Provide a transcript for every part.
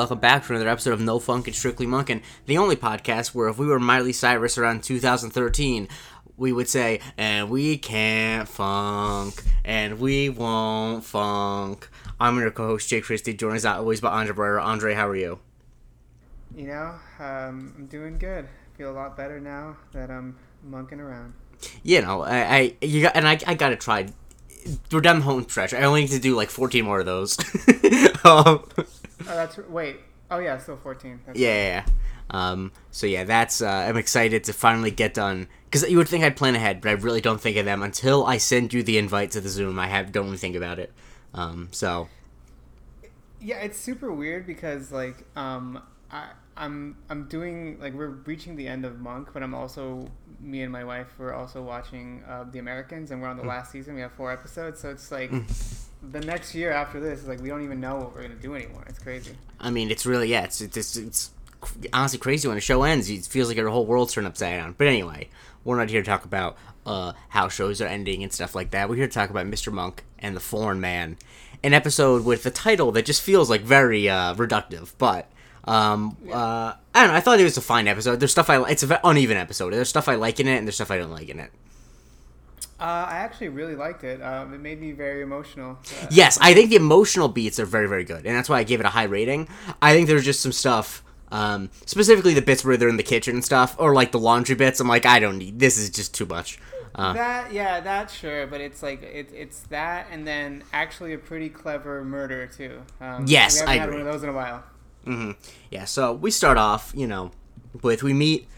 Welcome back to another episode of No Funk and Strictly Monkin', the only podcast where if we were Miley Cyrus around 2013, we would say, and we can't funk, and we won't funk. I'm your co-host Jake Christie, joined as always by Andre Barrera. Andre, how are you? You know, um, I'm doing good. I feel a lot better now that I'm monking around. You know, I, I you got, and I, I gotta try. We're done the home stretch. I only need to do like 14 more of those. um, Oh, that's wait. Oh yeah, still 14. That's Yeah, yeah, yeah. Um, so yeah, that's. Uh, I'm excited to finally get done because you would think I'd plan ahead, but I really don't think of them until I send you the invite to the Zoom. I have don't even think about it. Um, so Yeah, it's super weird because like um I I'm I'm doing like we're reaching the end of Monk, but I'm also me and my wife we're also watching uh, The Americans and we're on Mm. the last season. We have four episodes, so it's like the next year after this like we don't even know what we're gonna do anymore. It's crazy. I mean, it's really yeah, it's it's it's, it's honestly crazy when a show ends. It feels like your whole world's turned upside down. But anyway, we're not here to talk about uh, how shows are ending and stuff like that. We're here to talk about Mr. Monk and the Foreign Man, an episode with a title that just feels like very uh, reductive, but. Um, uh, I don't know. I thought it was a fine episode. There's stuff I. It's an uneven episode. There's stuff I like in it, and there's stuff I don't like in it. Uh, I actually really liked it. Um, it made me very emotional. Uh, Yes, I think the emotional beats are very, very good, and that's why I gave it a high rating. I think there's just some stuff, um, specifically the bits where they're in the kitchen and stuff, or like the laundry bits. I'm like, I don't need this. Is just too much. Uh, That yeah, that's sure, but it's like it, it's that, and then actually a pretty clever murder too. Um, Yes, I had agree. one of those in a while. hmm Yeah, so we start off, you know, with we meet,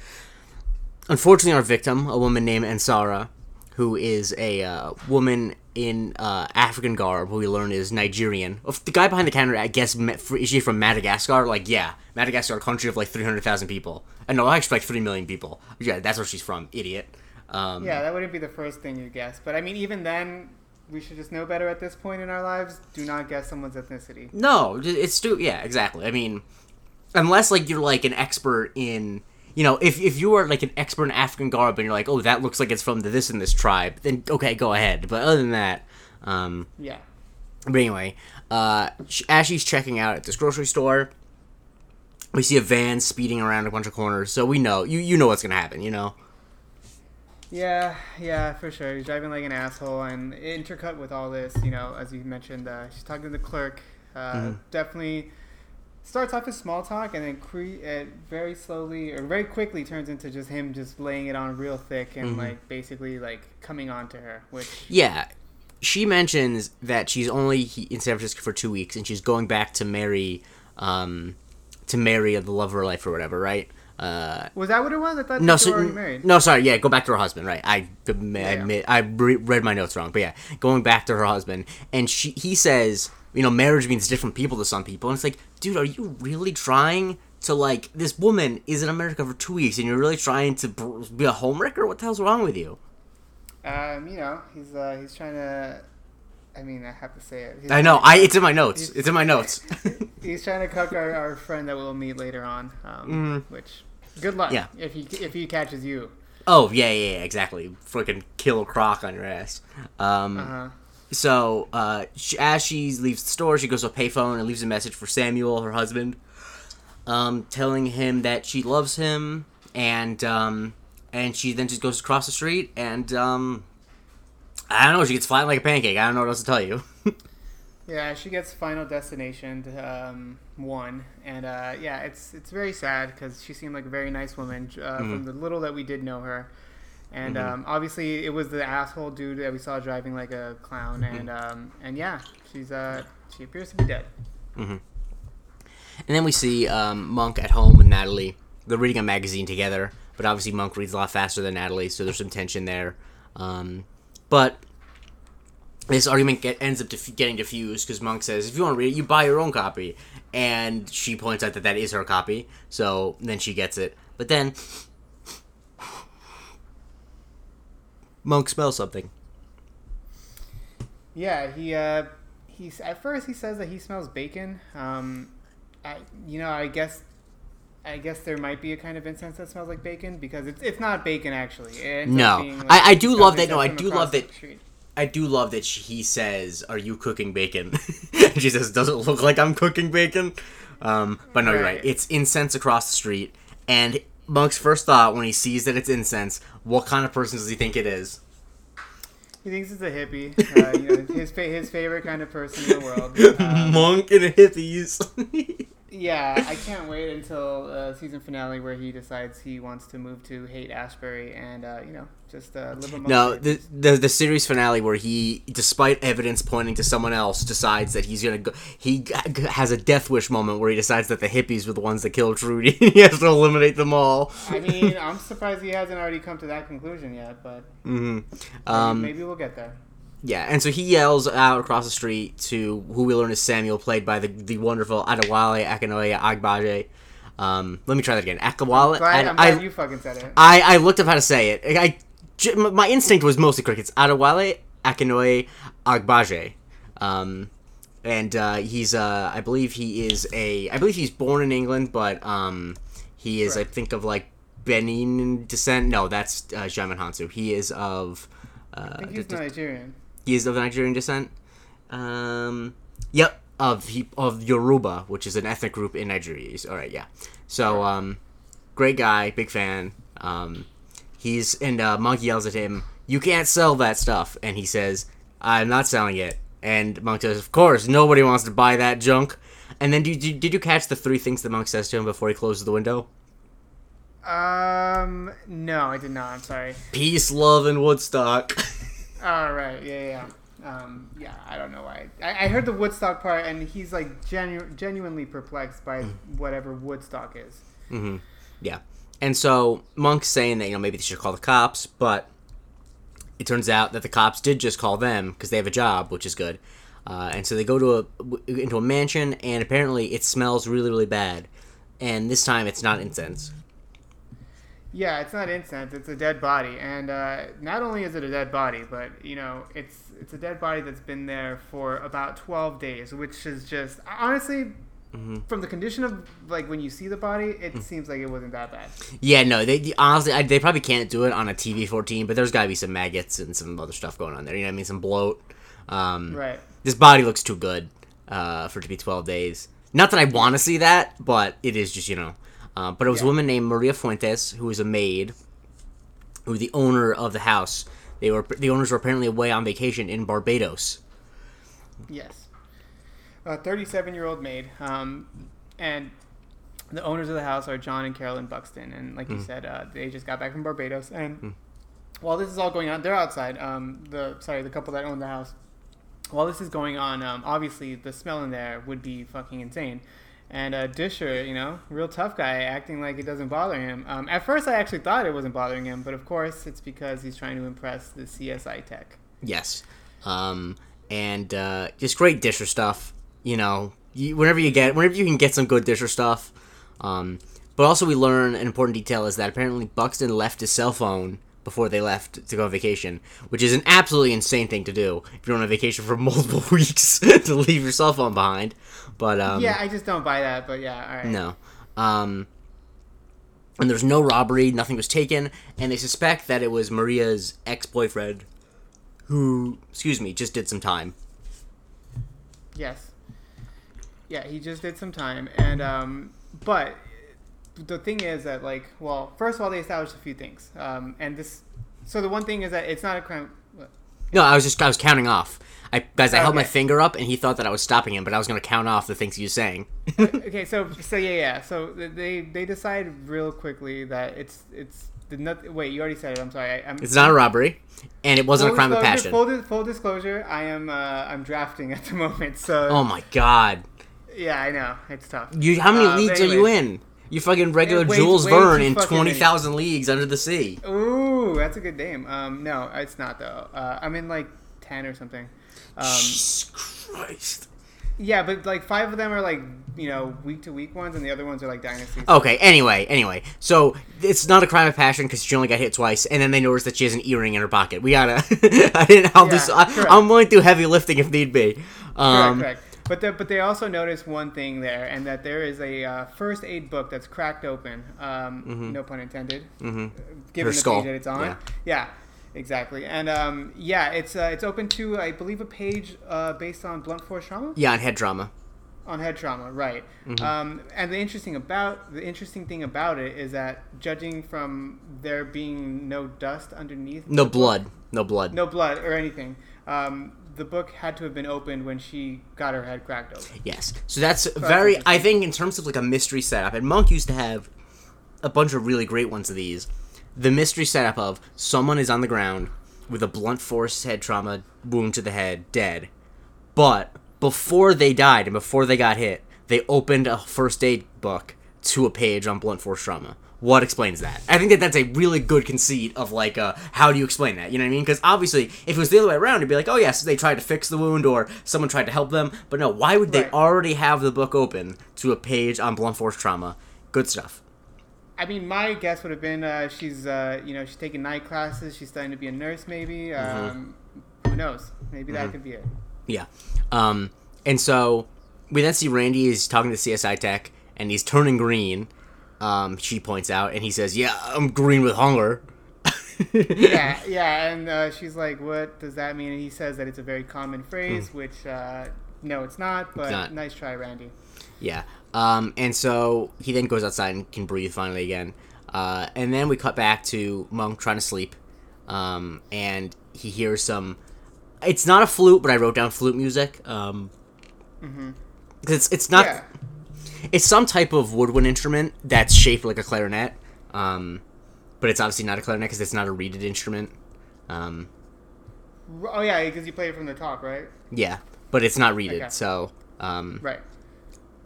unfortunately, our victim, a woman named Ansara, who is a uh, woman in uh, African garb, who we learn is Nigerian. The guy behind the counter, I guess, is she from Madagascar? Like, yeah, Madagascar, a country of like 300,000 people. Uh, no, actually, like 3 million people. Yeah, that's where she's from, idiot. Um, Yeah, that wouldn't be the first thing you guess, but I mean, even then, we should just know better at this point in our lives. Do not guess someone's ethnicity. No, it's stu- Yeah, exactly. I mean, unless like you're like an expert in, you know, if if you are like an expert in African garb and you're like, oh, that looks like it's from the this and this tribe, then okay, go ahead. But other than that, um, Yeah, but anyway, uh, as she's checking out at this grocery store, we see a van speeding around a bunch of corners. So we know you you know what's gonna happen. You know. yeah, yeah, for sure. He's driving like an asshole, and intercut with all this, you know, as you mentioned, uh, she's talking to the clerk. Uh, Mhm. Definitely starts off as small talk, and then cre- it very slowly or very quickly turns into just him just laying it on real thick and Mhm. like basically like coming on to her, which Yeah. She mentions that she's only in San Francisco for two weeks, and she's going back to marry, um, to marry the love of her life or whatever, right? Uh, was that what it was? I thought no, so, already married. no, sorry, yeah, go back to her husband, right? I admit, I, Yeah. I re- read my notes wrong, but yeah, going back to her husband, and she, he says, you know, marriage means different people to some people, and it's like, dude, are you really trying to like this woman is in America for two weeks, and you're really trying to be a homewrecker? What the hell's wrong with you? Um, you know, he's uh, he's trying to. I mean, I have to say it. He's I know, trying I it's in my notes. It's in my notes. He's trying to cuck our, our friend that we'll meet later on. Um, Which, good luck. Mm. Yeah. If he if he catches you. Oh yeah, yeah, yeah, exactly. Freaking Killer Croc on your ass. Um, Uh huh. So uh, sh as she leaves the store, she goes to a payphone and leaves a message for Samuel, her husband, um, telling him that she loves him, and um, and she then just goes across the street, and um, I don't know, she gets flat like a pancake. I don't know what else to tell you. Yeah, she gets Final Destination um, one, and uh, yeah, it's it's very sad because she seemed like a very nice woman uh, Mm-hmm. from the little that we did know her, and Mhm. um, obviously it was the asshole dude that we saw driving like a clown, Mm-hmm. and um, and yeah, she's uh she appears to be dead. And then we see um, Monk at home with Natalie. They're reading a magazine together, but obviously Monk reads a lot faster than Natalie, so there's some tension there. Um, but this argument get, ends up dif- getting diffused because Monk says, "If you want to read it, you buy your own copy," and she points out that that is her copy. So then she gets it, but then Monk smells something. Yeah, he uh, he's at first he says that he smells bacon. Um, I you know I guess I guess there might be a kind of incense that smells like bacon because it's it's not bacon actually. No. being, I- I do love that- no, I do love that- I do love that she, he says, "Are you cooking bacon?" she says, "Doesn't look like I'm cooking bacon?" Um, but no, you're right. Right. It's incense across the street, and Monk's first thought when he sees that it's incense, what kind of person does he think it is? He thinks it's a hippie. Uh, you know, his fa- his favorite kind of person in the world. Um, Monk and a hippies. yeah, I can't wait until uh, season finale where he decides he wants to move to Haight Ashbury and uh, you know just uh, live among no, the the, the series finale where he, despite evidence pointing to someone else, decides that he's gonna go. He has a death wish moment where he decides that the hippies were the ones that killed Trudy. he has to eliminate them all. I mean, I'm surprised he hasn't already come to that conclusion yet, but hmm maybe, Um, maybe we'll get there. Yeah, and so he yells out across the street to who we learn is Samuel, played by the the wonderful Adewale Akinnuoye Agbaje. Um, let me try that again. Akawale. Glad, I, I'm glad I, you fucking said it. I, I looked up how to say it. I, j- my instinct was mostly crickets. Adewale Akinnuoye Agbaje. Um, and uh, he's uh, I believe he is a I believe he's born in England, but um, he is I think of like Benin descent. No, that's uh, Djimon Hounsou. He is of. Uh, I think he's d- Nigerian. He is of Nigerian descent. Um, yep, of he of Yoruba, which is an ethnic group in Nigeria. All right, yeah. So, um, great guy, big fan. Um, he's and uh, Monk yells at him, "You can't sell that stuff," and he says, "I'm not selling it." And Monk says, "Of course, nobody wants to buy that junk." And then, did you, did you catch the three things that Monk says to him before he closes the window? Um, no, I did not. I'm sorry. Peace, love, and Woodstock. All right, yeah, yeah. Um, yeah, I don't know why. I, I heard the Woodstock part, and he's like genu- genuinely perplexed by whatever Woodstock is. hmm Yeah. And so Monk's saying that you know maybe they should call the cops, but it turns out that the cops did just call them because they have a job, which is good. Uh, and so they go to a into a mansion, and apparently it smells really really bad. And this time it's not incense. Yeah, it's not incense; it's a dead body, and uh, not only is it a dead body, but you know, it's it's a dead body that's been there for about twelve days, which is just honestly. From the condition of like when you see the body, it seems like it wasn't that bad. Yeah, no, they honestly I, they probably can't do it on a TV fourteen, but there's got to be some maggots and some other stuff going on there. You know what I mean? Some bloat. Um, Right. This body looks too good uh, for it to be 12 days. Not that I want to see that, but it is just, you know. Uh, but it was a woman named Maria Fuentes, who was a maid, who was the owner of the house. They were The owners were apparently away on vacation in Barbados. Yes. A 37 year old maid. Um, and the owners of the house are John and Carolyn Buxton. And like you said, uh, they just got back from Barbados. And while this is all going on, they're outside. Um, the Sorry, the couple that own the house. While this is going on, um, obviously the smell in there would be fucking insane. And uh, Disher, you know, real tough guy, acting like it doesn't bother him. Um, at first, I actually thought it wasn't bothering him, but of course, it's because he's trying to impress the CSI tech. Yes. Um, and uh, just great Disher stuff. You know, you, whenever you get, whenever you can get some good Disher stuff. Um, but also, we learn an important detail is that apparently Buxton left his cell phone before they left to go on vacation, which is an absolutely insane thing to do if you're on a vacation for multiple weeks to leave your cell phone behind. But um, yeah, I just don't buy that, but yeah, all right. no. Um, and there's no robbery, nothing was taken, and they suspect that it was Maria's ex boyfriend who, excuse me, just did some time. Yes. Yeah, he just did some time, and um, but the thing is that like, well, first of all, they established a few things, um, and this. So the one thing is that it's not a crime. what? No, I was just I was counting off. I guys, I held my finger up, and he thought that I was stopping him, but I was going to count off the things he was saying. okay, so so yeah, yeah. So they they decide real quickly that it's it's the not. Wait, you already said it. I'm sorry. I, I'm, it's not a robbery, and it wasn't a crime of passion. Full, full disclosure, I am uh, I'm drafting at the moment, so Oh my god! yeah, I know it's tough. You, how many Uh, but leagues are you in? You fucking regular way- Jules way Verne in twenty thousand leagues under the sea. Ooh, that's a good name. Um, no, it's not though. Uh, I'm in like ten or something. Um, Jesus Christ! yeah, but like five of them are like you know week to week ones, and the other ones are like dynasties. Okay. Anyway, anyway, so it's not a crime of passion because she only got hit twice, and then they noticed that she has an earring in her pocket. We gotta. I didn't. I'll do. Yeah, so- I. I'm willing to do heavy lifting if need be. Um, correct, correct. But the, but they also noticed one thing there, and that there is a uh, first aid book that's cracked open. Um, No pun intended. mhm. Given Her the skull, page that it's on. yeah. Yeah. Exactly, and um, yeah, it's uh, it's open to I believe a page uh, based on blunt force trauma. Yeah, and head trauma. On head trauma, right? Mm-hmm. Um, and the interesting about the interesting thing about it is that judging from there being no dust underneath, No book- blood. No blood. no blood or anything, um, the book had to have been opened when she got her head cracked open. Yes. So that's very. I think in terms of like a mystery setup, and Monk used to have a bunch of really great ones of these. The mystery setup of someone is on the ground with a blunt force head trauma wound to the head, dead, but before they died and before they got hit, they opened a first aid book to a page on blunt force trauma. What explains that? I think that that's a really good conceit of like, uh, how do you explain that? You know what I mean? Because obviously, if it was the other way around, it'd be like, oh yes, they tried to fix the wound or someone tried to help them. But no, why would they Right. already have the book open to a page on blunt force trauma? Good stuff. I mean, my guess would have been uh, she's, uh, you know, she's taking night classes. She's starting to be a nurse, maybe. Mm-hmm. Um, who knows? Maybe that could be it. Yeah. Um, and so we then see Randy is talking to CSI Tech, and he's turning green. Um, she points out, and he says, "Yeah, I'm green with hunger." yeah, yeah, and uh, she's like, "What does that mean?" And he says that it's a very common phrase, Hmm. which uh, no, it's not. But not. nice try, Randy. Yeah. Um, and so he then goes outside and can breathe finally again. Uh, and then we cut back to Monk trying to sleep. Um, and he hears some. It's not a flute, but I wrote down flute music. Um, 'cause it's it's not. yeah, It's some type of woodwind instrument that's shaped like a clarinet. Um, but it's obviously not a clarinet because it's not a reeded instrument. Um, oh yeah, because you play it from the top, right? yeah, but it's not reeded. Okay. So um, Right.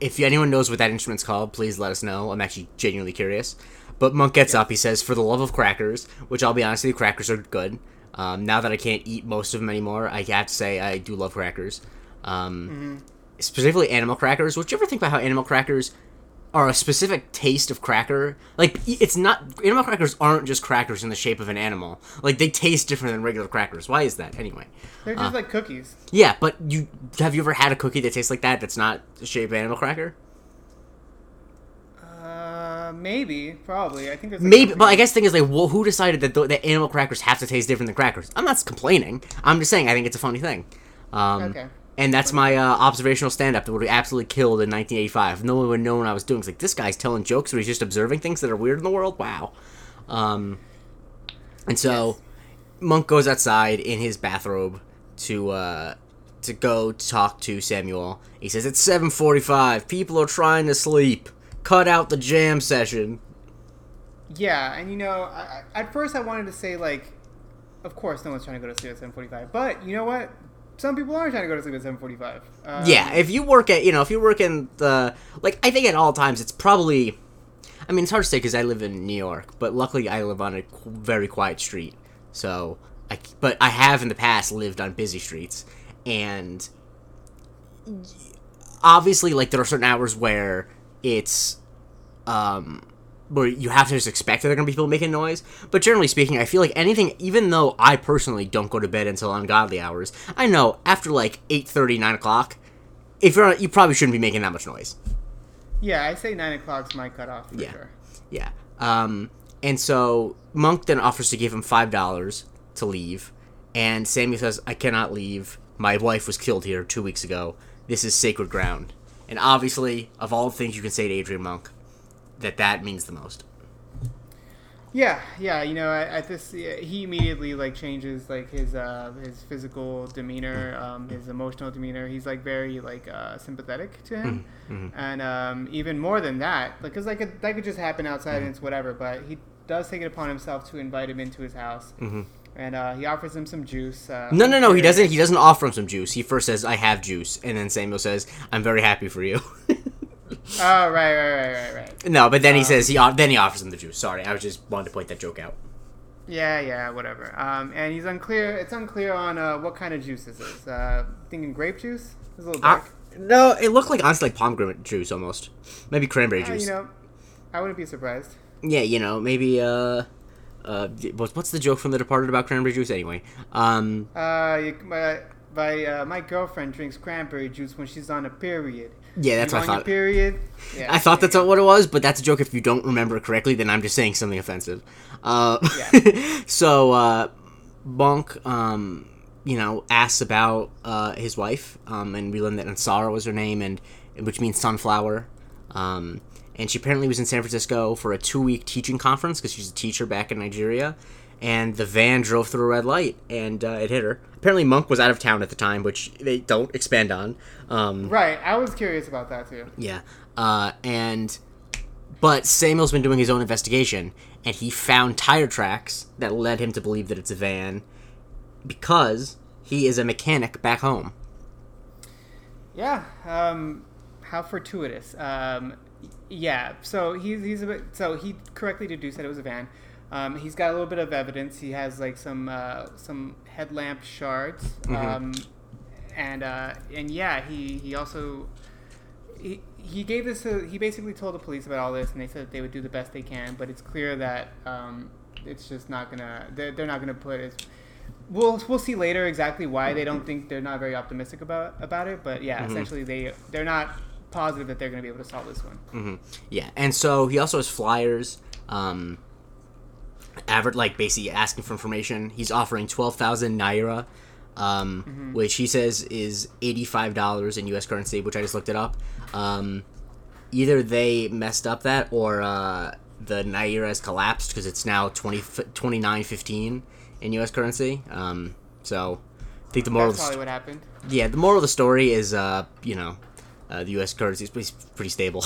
if anyone knows what that instrument's called, please let us know. I'm actually genuinely curious. But Monk gets up. He says, "For the love of crackers," which I'll be honest with you, crackers are good. Um, now that I can't eat most of them anymore, I have to say I do love crackers. Um, Specifically, animal crackers. Would you ever think about how animal crackers are a specific taste of cracker? Like, it's not animal crackers aren't just crackers in the shape of an animal. Like, they taste different than regular crackers. Why is that anyway? They're Uh. just like cookies. Yeah, but you have you ever had a cookie that tastes like that? That's not the shape of an animal cracker. Uh, maybe, probably. I think there's like Maybe, but I guess the thing is like, well, who decided that the, that animal crackers have to taste different than crackers? I'm not complaining. I'm just saying I think it's a funny thing. Um, Okay. And that's my uh, observational stand-up that would be absolutely killed in 1985. No one would know what I was doing. It's like this guy's telling jokes, or he's just observing things that are weird in the world. Wow. Um, and so Monk goes outside in his bathrobe to uh, to go talk to Samuel. He says it's 7:45. People are trying to sleep. Cut out the jam session. Yeah, and you know, I, at first I wanted to say like, of course, no one's trying to go to sleep at seven forty-five. But you know what? Some people are trying to go to sleep at seven forty-five. Um, Yeah, if you work at, you know, if you work in the, like, I think at all times it's probably, I mean, it's hard to say because I live in New York, but luckily I live on a very quiet street. So, I, but I have in the past lived on busy streets. And obviously, like, there are certain hours where it's, um, where you have to just expect that there are going to be people making noise. But generally speaking, I feel like anything, even though I personally don't go to bed until ungodly hours, I know after like 8.30, 9 o'clock, if you're you probably shouldn't be making that much noise. Yeah, I say nine o'clock's my cutoff for Yeah. sure. Yeah. Um, and so Monk then offers to give him $5 to leave. And Samuel says, I cannot leave. My wife was killed here two weeks ago. This is sacred ground. And obviously, of all the things you can say to Adrian Monk, that that means the most. Yeah, yeah. You know, at, at this, he immediately like changes like his uh his physical demeanor, um, his emotional demeanor. He's like very like uh, sympathetic to him, and um, even more than that, like because like it, that could just happen outside and it's whatever. But he does take it upon himself to invite him into his house, and uh, he offers him some juice. Uh, No, no, no. He doesn't. He doesn't offer him some juice. He first says, "I have juice," and then Samuel says, "I'm very happy for you." Oh, right, right, right, right, right. no, but then he says he then he offers him the juice. Sorry, I was just wanted to point that joke out. Yeah, yeah, whatever. Um, and he's unclear. It's unclear on uh, what kind of juice this is. Uh, thinking grape juice. It's a little Uh, dark. no, it looked like honestly like pomegranate juice almost. Maybe cranberry Uh, juice. you know, I wouldn't be surprised. yeah, you know, maybe uh, uh, what's what's the joke from The Departed about cranberry juice anyway? Um, Uh, you, my my, uh, my girlfriend drinks cranberry juice when she's on a period. yeah, that's you what I on thought. period. Yeah. I thought that's not what it was, but that's a joke if you don't remember it correctly. Then I'm just saying something offensive. Uh, so uh, Monk, um, you know, asks about uh, his wife, um, and we learn that Ansara was her name, and which means sunflower. Um, and she apparently was in San Francisco for a two week teaching conference because she's a teacher back in Nigeria. And the van drove through a red light and uh, it hit her. Apparently, Monk was out of town at the time, which they don't expand on. Um, Right. I was curious about that too. yeah. Uh, and but Samuel's been doing his own investigation, and he found tire tracks that led him to believe that it's a van because he is a mechanic back home. Yeah. Um, how fortuitous. Um, yeah. So he's he's a bit. So he correctly deduced that it was a van. Um, he's got a little bit of evidence. He has like some uh, some headlamp shards. Um, and uh, and yeah, he he also he, he gave this. A, he basically told the police about all this, and they said that they would do the best they can. But it's clear that um, it's just not gonna. They're, they're not gonna put as. We'll we'll see later exactly why they don't think they're not very optimistic about about it. But yeah, essentially they they're not positive that they're gonna be able to solve this one. Yeah, and so he also has flyers, um, advert like basically asking for information. He's offering twelve thousand naira, um, which he says is eighty five dollars in U.S. currency, which I just looked it up. Um, either they messed up that or uh, the naira has collapsed because it's now 20, 29.15 in U.S. currency. Um, so I think the moral That's of the probably what happened. yeah, the moral of the story is, uh, you know, uh, the U.S. currency is pretty, pretty stable.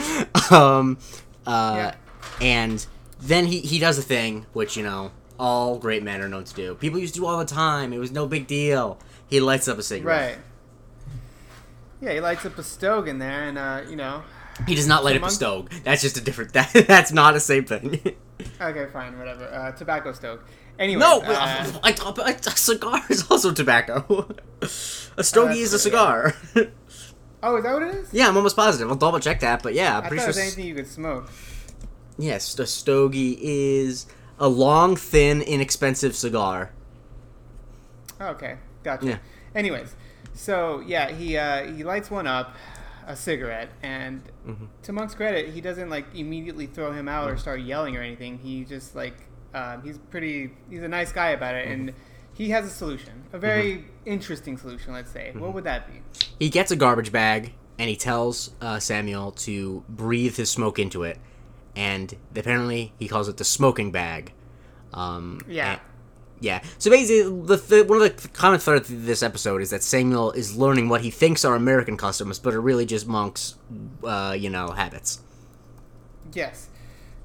um, uh, Yeah. And then he, he does a thing, which, you know, all great men are known to do. People used to do all the time. It was no big deal. He lights up a cigarette. Right. Yeah, he lights up a stove in there, and uh, you know. He does not light up a stove. That's just a different. That, that's not the same thing. Okay, fine, whatever. Uh, tobacco stove. Anyway. no, uh, a cigar is also tobacco. a stogie is a cigar. oh, is that what it is? yeah, I'm almost positive. I'll double check that, but yeah, I'm I pretty thought it sure. was s- anything you could smoke. Yes, a stogie is a long, thin, inexpensive cigar. Okay, gotcha. Yeah. Anyways, so yeah, he uh, he lights one up, a cigarette, and Mm-hmm. to Monk's credit, he doesn't like immediately throw him out or start yelling or anything. He just like um, he's pretty he's a nice guy about it, and he has a solution, a very interesting solution. Let's say, what would that be? He gets a garbage bag and he tells uh, Samuel to breathe his smoke into it, and apparently he calls it the smoking bag. Um, Yeah. and- yeah. So basically, the th- one of the common threads of this episode is that Samuel is learning what he thinks are American customs, but are really just monks, uh, you know, habits. Yes,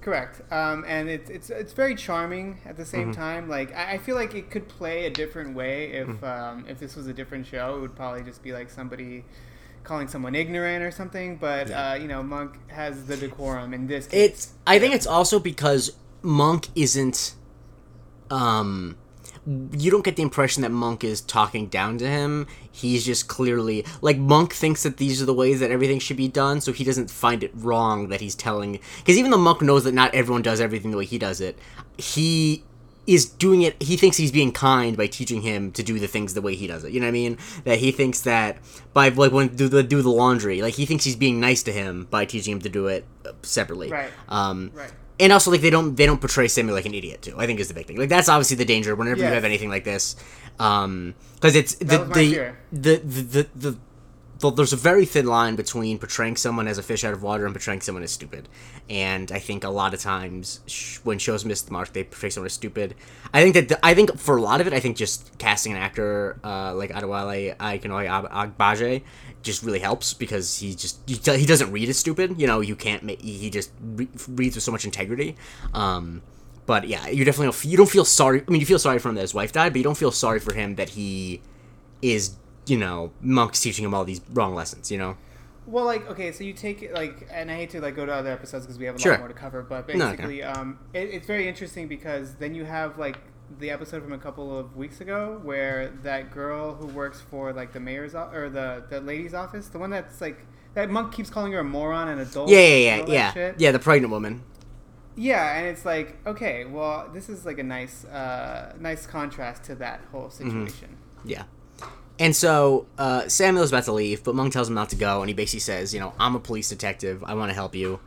correct. Um, and it's it's it's very charming at the same time. Like I, I feel like it could play a different way if um, if this was a different show. It would probably just be like somebody calling someone ignorant or something. But Yeah. uh, you know, Monk has the decorum in this case. It's. I think it's also because Monk isn't. Um, you don't get the impression that Monk is talking down to him. He's just clearly like Monk thinks that these are the ways that everything should be done, so he doesn't find it wrong that he's telling. Because even though Monk knows that not everyone does everything the way he does it, he is doing it he thinks he's being kind by teaching him to do the things the way he does it you know what i mean that he thinks that by like when do the do the laundry like he thinks he's being nice to him by teaching him to do it uh, separately Right. um right. and also like they don't they don't portray Samuel like an idiot too. I think is the big thing. Like that's obviously the danger whenever you have anything like this, um, because it's the That was my the, fear. the the the the the there's a very thin line between portraying someone as a fish out of water and portraying someone as stupid. And I think a lot of times sh- when shows miss the mark, they portray someone as stupid. I think that the, I think for a lot of it, I think just casting an actor uh, like Adewale Akinnuoye Agbaje just really helps because he just he, he doesn't read as stupid. You know, you can't make he just re- reads with so much integrity. Um, but yeah, you definitely don't, you don't feel sorry. I mean, you feel sorry for him that his wife died, but you don't feel sorry for him that he is you know monks teaching him all these wrong lessons. You know. Well, like okay, so you take it like, and I hate to like go to other episodes because we have a Sure. lot more to cover. But No, okay. basically, um, it, it's very interesting because then you have like the episode from a couple of weeks ago where that girl who works for like the mayor's o- or the the lady's office, the one that's like that monk keeps calling her a moron and adult. Yeah, yeah, yeah, yeah, shit. yeah. The pregnant woman. Yeah, and it's like okay, well, this is like a nice, uh, nice contrast to that whole Mm-hmm. situation. Yeah. And so uh, Samuel's about to leave, but Monk tells him not to go, and he basically says, "You know, I'm a police detective. I want to help you.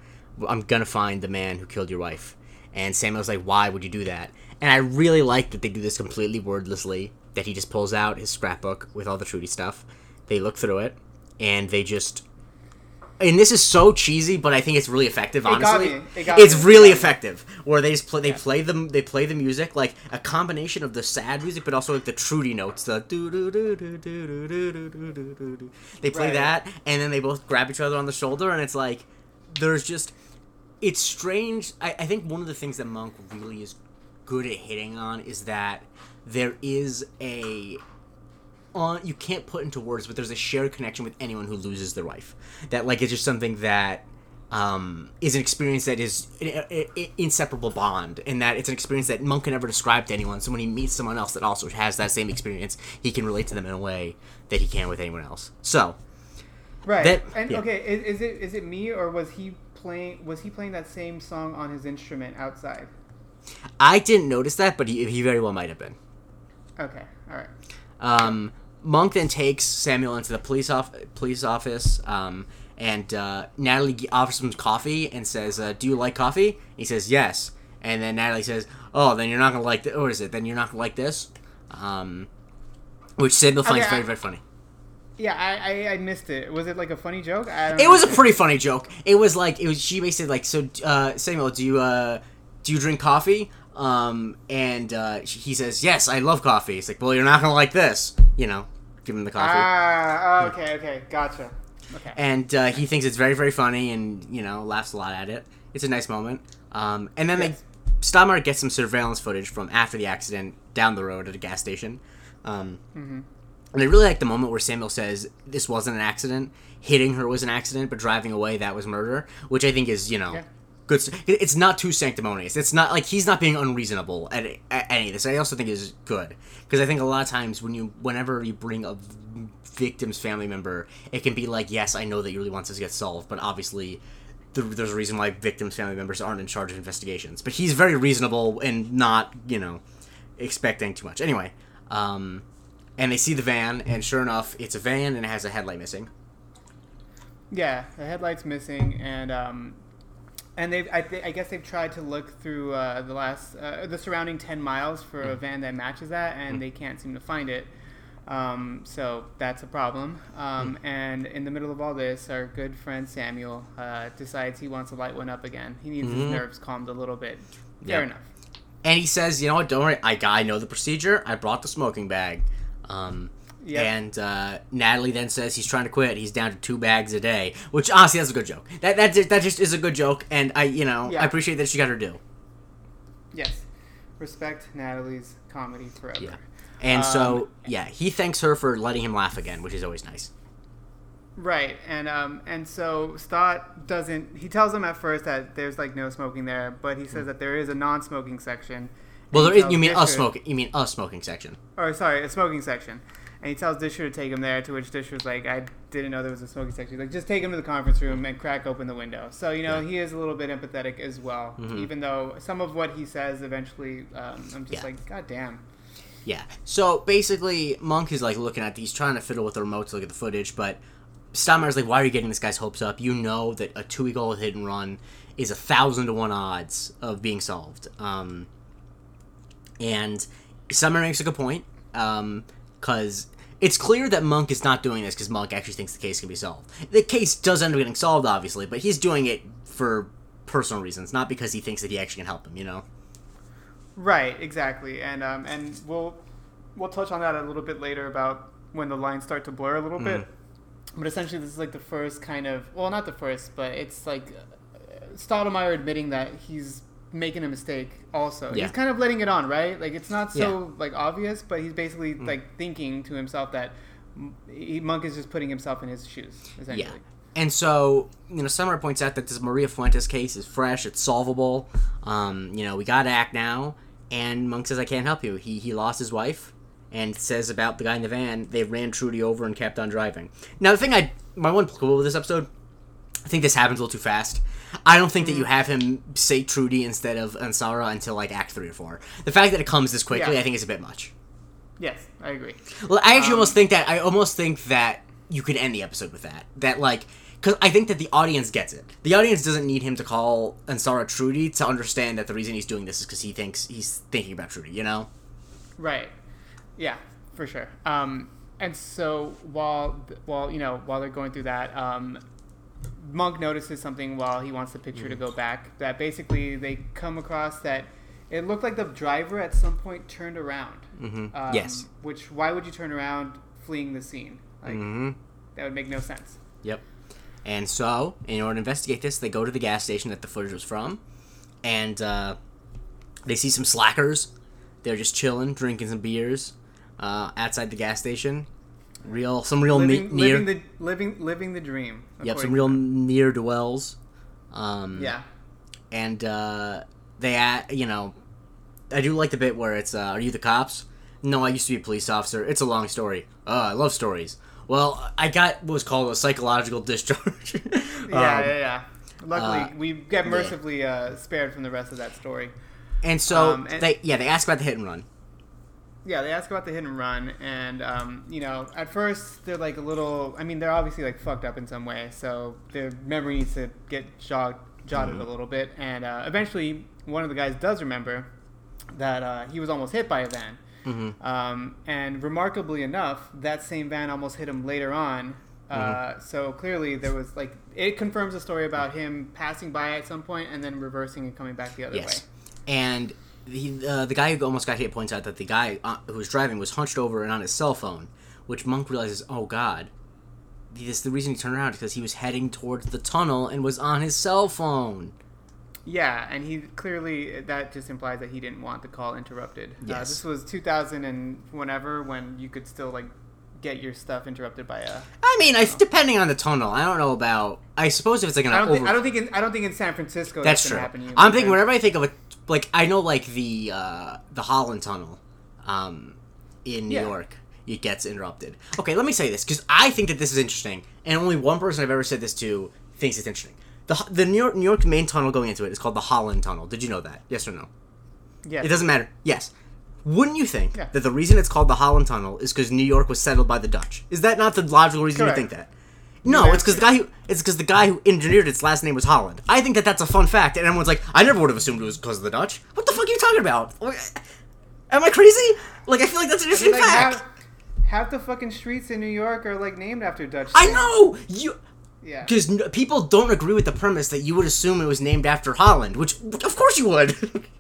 I'm gonna find the man who killed your wife." And Samuel's like, "Why would you do that?" And I really like that they do this completely wordlessly. That he just pulls out his scrapbook with all the Trudy stuff. They look through it, and they just and this is so cheesy, but I think it's really effective. got Honestly, me. It got it's me. really It got effective. Where they just play, they play them, they play the music like a combination of the sad music, but also like the Trudy notes. The do do do do do do do do do do. They play Right. that, and then they both grab each other on the shoulder, and it's like there's just it's strange. I, I think one of the things that Monk really is good at hitting on is that there is a on you can't put into words, but there's a shared connection with anyone who loses their wife. That like it's just something that um, is an experience that is an inseparable bond, and that it's an experience that Monk can never describe to anyone. So when he meets someone else that also has that same experience, he can relate to them in a way that he can with anyone else. So Right. That- and yeah. okay, is, is it is it me or was he playing was he playing that same song on his instrument outside? I didn't notice that, but he, he very well might have been. Okay. All right. Um, Monk then takes Samuel into the police off police office, um, and uh, Natalie offers him coffee and says, uh, "Do you like coffee?" He says, "Yes." And then Natalie says, "Oh, then you're not gonna like. Th- what is it? Then you're not gonna like this." Um, which Samuel finds Okay, very I- very funny. Yeah, I, I, I missed it. Was it like a funny joke? I don't It was a pretty funny joke. It was like it was. She basically like, so uh, Samuel, do you uh, do you drink coffee? Um, and uh, he says, "Yes, I love coffee." It's like, well, you're not gonna like this, you know. Give him the coffee. Ah, okay, okay, gotcha. Okay. and uh, he thinks it's very very funny and you know laughs a lot at it it's a nice moment um, and then Yes. they Stottlemeyer gets some surveillance footage from after the accident down the road at a gas station um, Mm-hmm. and I really like the moment where Samuel says this wasn't an accident hitting her was an accident but driving away that was murder which I think is you know Yeah. Good it's not too sanctimonious it's not like he's not being unreasonable at, at any of this I also think is good because I think a lot of times when you whenever you bring a victim's family member, it can be like, yes, I know that you really want this to get solved, but obviously th- there's a reason why victims' family members aren't in charge of investigations. But he's very reasonable and not, you know, expecting too much. Anyway, um, and they see the van, and sure enough, it's a van and it has a headlight missing. Yeah, the headlight's missing, and um, and they I, th- I guess they've tried to look through uh, the last uh, the surrounding ten miles for Mm. a van that matches that, and they can't seem to find it. Um, so that's a problem. Um, Mm. and in the middle of all this, our good friend Samuel uh, decides he wants to light one up again. He needs his Mhm. nerves calmed a little bit. Fair Yep. enough. And he says, you know what, don't worry, I, I know the procedure, I brought the smoking bag. Um, Yep. And uh, Natalie then says he's trying to quit. He's down to two bags a day, which honestly that's a good joke. That that just, that just is a good joke, and I you know Yeah. I appreciate that she got her due. Yes. Respect Natalie's comedy forever. Yeah. And so Um, yeah, he thanks her for letting him laugh again, which is always nice. Right, and um, and so Stott doesn't. He tells them at first that there's like no smoking there, but he says that there is a non-smoking section. Well, there he is. You mean a Disher- smoking? You mean a smoking section? Or sorry, a smoking section. And he tells Disher to take him there. To which Disher's like, "I didn't know there was a smoking section." He's like, "Just take him to the conference room and crack open the window." So you know Yeah. he is a little bit empathetic as well, Mhm. even though some of what he says eventually, um, I'm just Yeah. like, "God damn." Yeah. So basically, Monk is like looking at these, trying to fiddle with the remote to look at the footage, but Stottlemeyer's like, "Why are you getting this guy's hopes up? You know that a two-week-old hit and run is a thousand to one odds of being solved." Um, and Stottlemeyer makes a good point, because it's clear that Monk is not doing this because Monk actually thinks the case can be solved. The case does end up getting solved, obviously, but he's doing it for personal reasons, not because he thinks that he actually can help him. You know? Right, exactly, and um, and we'll we'll touch on that a little bit later about when the lines start to blur a little bit. Mm-hmm. But essentially, this is like the first kind of well, not the first, but it's like uh, Stottlemeyer admitting that he's making a mistake. Also, Yeah. he's kind of letting it on, right? Like it's not so like obvious, but he's basically like thinking to himself that he, Monk is just putting himself in his shoes, essentially. Yeah. And so, you know, Summer points out that this Maria Fuentes case is fresh, it's solvable. Um, you know, we got to act now. And Monk says, I can't help you. He, he lost his wife and says about the guy in the van, they ran Trudy over and kept on driving. Now, the thing I, my one quibble with this episode, I think this happens a little too fast. I don't think that you have him say Trudy instead of Ansara until like Act 3 or 4. The fact that it comes this quickly, Yeah. I think is a bit much. Yes, I agree. Well, I actually Um, almost think that I almost think that you could end the episode with that. That like, because I think that the audience gets it. The audience doesn't need him to call Ansara Trudy to understand that the reason he's doing this is because he thinks he's thinking about Trudy. You know? Right. Yeah, for sure. Um, and so while while you know while they're going through that, um, Monk notices something while he wants the picture to go back. That basically they come across that it looked like the driver at some point turned around. Mhm. Um, Yes. Which why would you turn around fleeing the scene? Like hmm that would make no sense. Yep. And so, in order to investigate this, they go to the gas station that the footage was from, and uh, they see some slackers. They're just chilling, drinking some beers uh, outside the gas station. Real, some real ne- near, living the living living the dream. yep, some real near dwells. Um, Yeah. and uh, they, you know, I do like the bit where it's, uh, "Are you the cops?" No, I used to be a police officer. It's a long story. Uh, I love stories. Well, I got what was called a psychological discharge. Yeah, Um, yeah, yeah. Luckily, uh, we get mercifully uh, spared from the rest of that story. And so Um, and- they yeah they ask about the hit and run. Yeah, they ask about the hit and run, and um, you know, at first they're like a little. I mean, they're obviously like fucked up in some way, so their memory needs to get jog, jotted Mm-hmm. a little bit. And uh, eventually, one of the guys does remember that uh, he was almost hit by a van. Mm-hmm. Um, and remarkably enough, that same van almost hit him later on. Uh, Mm-hmm. so clearly, there was like it confirms the story about him passing by at some point and then reversing and coming back the other Yes, way. and the uh, the guy who almost got hit points out that the guy uh, who was driving was hunched over and on his cell phone, which Monk realizes, oh god, this the reason he turned around because he was heading towards the tunnel and was on his cell phone. Yeah, and he clearly that just implies that he didn't want the call interrupted. Uh, this was 2000 and whenever when you could still like get your stuff interrupted by a. I mean, I, depending on the tunnel, I don't know about. I suppose if it's like an I don't over. think I don't think in, I don't think in San Francisco that's that's, true. I'm thinking whenever I think of a like I know like the uh, the Holland Tunnel, um, in New Yeah. York, it gets interrupted. Okay, let me say this because I think that this is interesting, and only one person I've ever said this to thinks it's interesting. The the New York New York main tunnel going into it is called the Holland Tunnel. Did you know that? Yes or no? Yes. It doesn't matter. Yes. Wouldn't you think Yeah. that the reason it's called the Holland Tunnel is because New York was settled by the Dutch? Is that not the logical reason Correct. you think that? No, it's because the guy who it's because the guy who engineered its last name was Holland. I think that that's a fun fact, and everyone's like, I never would have assumed it was because of the Dutch. What the fuck are you talking about? Eh, am I crazy? Like, I feel like that's an interesting like, fact. half, half the fucking streets in New York are like named after Dutch. I know you Yeah. because n- people don't agree with the premise that you would assume it was named after Holland, which of course you would.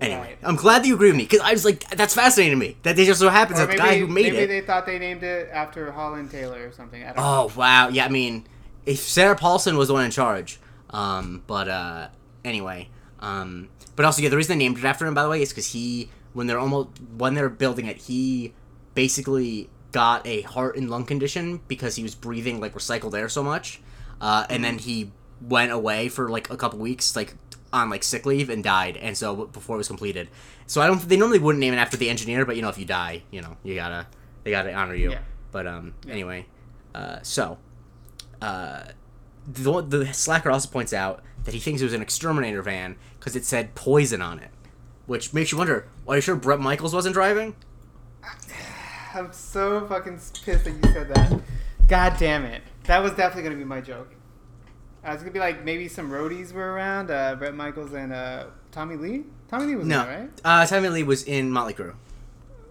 anyway, Right. I'm glad that you agree with me because I was like, that's fascinating to me that they just so happens Or that the guy who made maybe it. they thought they named it after Holland Taylor or something. I don't know. Oh wow, yeah. I mean, if Sarah Paulson was the one in charge, um, but uh, anyway, um, but also yeah, the reason they named it after him, by the way, is because he when they're almost when they're building it, he basically got a heart and lung condition because he was breathing like recycled air so much, uh, and then he went away for like a couple weeks, like on like sick leave and died, and so before it was completed. So I don't. They normally wouldn't name it after the engineer, but you know, if you die, you know, you gotta they gotta honor you. Yeah. But um, anyway, uh, so uh, the, the slacker also points out that he thinks it was an exterminator van because it said poison on it, which makes you wonder: Are you sure Bret Michaels wasn't driving? I'm so fucking pissed that you said that. God damn it. That was definitely gonna be my joke. I was gonna be like maybe some roadies were around, uh, Bret Michaels and uh, Tommy Lee. Tommy Lee was No, there, right? uh, Tommy Lee was in Motley Crue.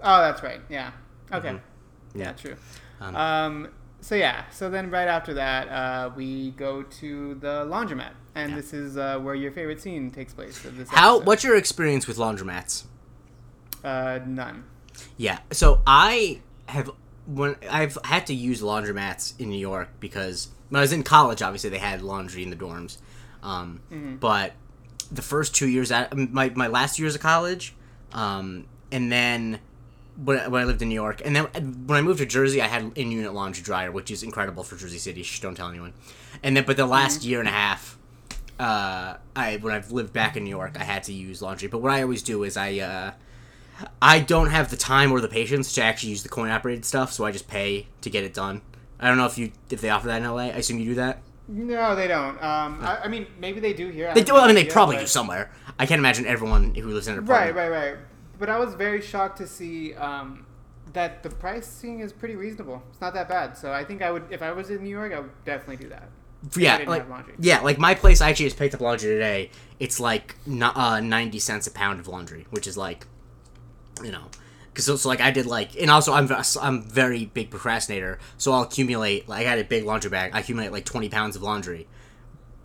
Oh, that's right. Yeah. Okay. Mhm. Yeah, true. Um, Um, so yeah, so then right after that, uh, we go to the laundromat, and Yeah. this is uh, where your favorite scene takes place. Of this How? episode. What's your experience with laundromats? Uh, none. Yeah. So I have when I've had to use laundromats in New York because when I was in college, obviously they had laundry in the dorms. Um, But the first two years at my my last years of college, um, and then when, I- when I lived in New York, and then when I moved to Jersey, I had in unit laundry dryer, which is incredible for Jersey City. Shh, don't tell anyone. And then, but the last year and a half, uh, I when I've lived back in New York, I had to use laundry. But what I always do is I uh, I don't have the time or the patience to actually use the coin operated stuff, so I just pay to get it done. I don't know if you if they offer that in LA. I assume you do that. No, they don't. Um, I, I mean, maybe they do here. They do. no I mean, they idea, probably but- do somewhere. I can't imagine everyone who lives in an Right, apartment. right, right. But I was very shocked to see um, that the pricing is pretty reasonable. It's not that bad. So I think I would, if I was in New York, I would definitely do that. I Yeah, like yeah, like my place. I actually just picked up laundry today. It's like uh, ninety cents a pound of laundry, which is like, you know, Because so, so, like I did like, and also I'm I'm very big procrastinator, so I'll accumulate. Like I had a big laundry bag. I accumulate like 20 pounds of laundry.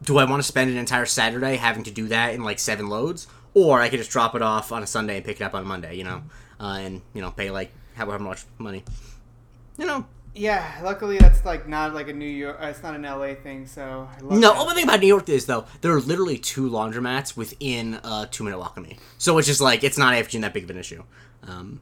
Do I want to spend an entire Saturday having to do that in like seven loads, or I could just drop it off on a Sunday and pick it up on Monday? You know, uh, and you know pay like however much money. You know, Yeah, luckily that's like not like a New York. Uh, it's not an LA thing, so. I love No, that. only thing about New York is though there are literally two laundromats within a two minute walk of me, so it's just like it's not actually that big of an issue. Um,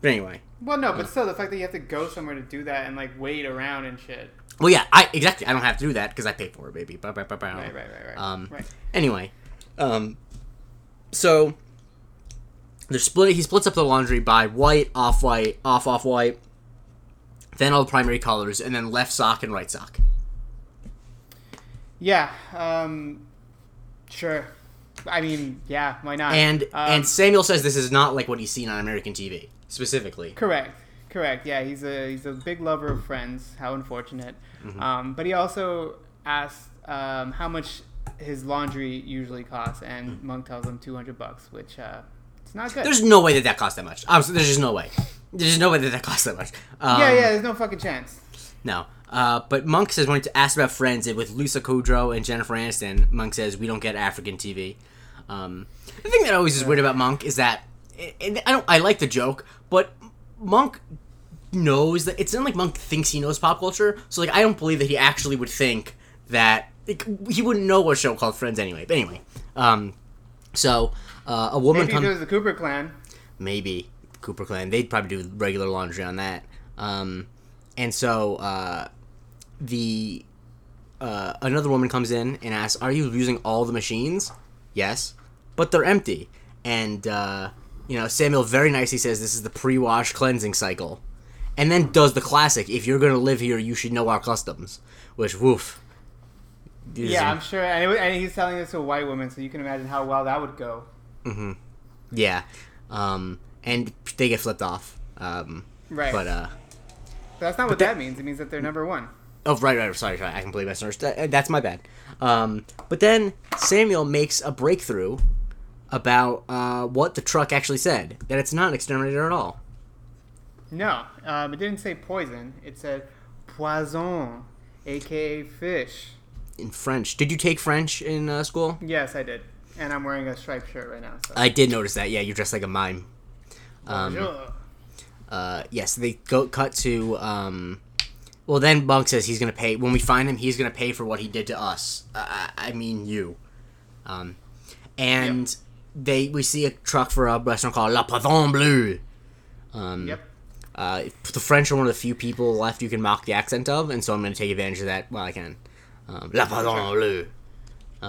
but anyway, Well, no, but still, the fact that you have to go somewhere to do that and like wait around and shit. well, yeah, I exactly I don't have to do that because I pay for it, baby. Ba- ba- ba- ba- Right, right, right, right. Um, right. Anyway, um, so they're split. He splits up the laundry by white, off white, off off white, then all the primary colors, and then left sock and right sock. Yeah. Um. Sure. I mean, yeah. Why not? And Um, and Samuel says this is not like what he's seen on American TV specifically. Correct. Correct. Yeah, he's a he's a big lover of Friends. How unfortunate. Mm-hmm. Um, but he also asked um, how much his laundry usually costs, and Monk tells him two hundred bucks, which uh, it's not good. Mm. There's no way that that costs that much. There's just no way. There's just no way that that costs that much. Um, yeah, yeah. There's no fucking chance. No. Uh, but Monk says when to ask about Friends with Lisa Kudrow and Jennifer Aniston, Monk says we don't get African TV. Um, the thing that always is weird about Monk is that, and I don't, I like the joke, but Monk knows that it's not like Monk thinks he knows pop culture. So like I don't believe that he actually would think that like, he wouldn't know a show called Friends anyway. But anyway, um, so uh, a woman Maybe if comes it was the Cooper clan. maybe Cooper Clan. They'd probably do regular laundry on that. Um, and so uh, the uh, another woman comes in and asks, "Are you using all the machines?" Yes, but they're empty. And uh, you know, Samuel very nicely says, "This is the pre-wash cleansing cycle," and then does the classic, "If you're gonna live here, you should know our customs." Which, woof. Yeah, I'm sure. And, was- and he's telling this to a white woman, so you can imagine how well that would go. yeah. Um, and they get flipped off. Um, Right. But uh, But that's not what that- that means. It means that they're number one. Oh, right, right. Sorry, sorry. I completely misunderstood. That- That's my bad. Um, but then Samuel makes a breakthrough about uh, what the truck actually said. That it's not an exterminator at all. No, um, it didn't say poison. It said poisson, aka fish. In French. Did you take French in uh, school? Yes, I did. And I'm wearing a striped shirt right now. So. I did notice that. Yeah, you're dressed like a mime. Um, Bonjour. uh, yes, they go cut to. Um, well, then Monk says he's gonna pay when we find him. He's gonna pay for what he did to us. Uh, I I mean you. Um, and they we see a truck for a restaurant called La Pavon Bleu. Um, Yep. Uh, the French are one of the few people left you can mock the accent of, and so I'm going to take advantage of that while I can. Um, La Pavon Bleu.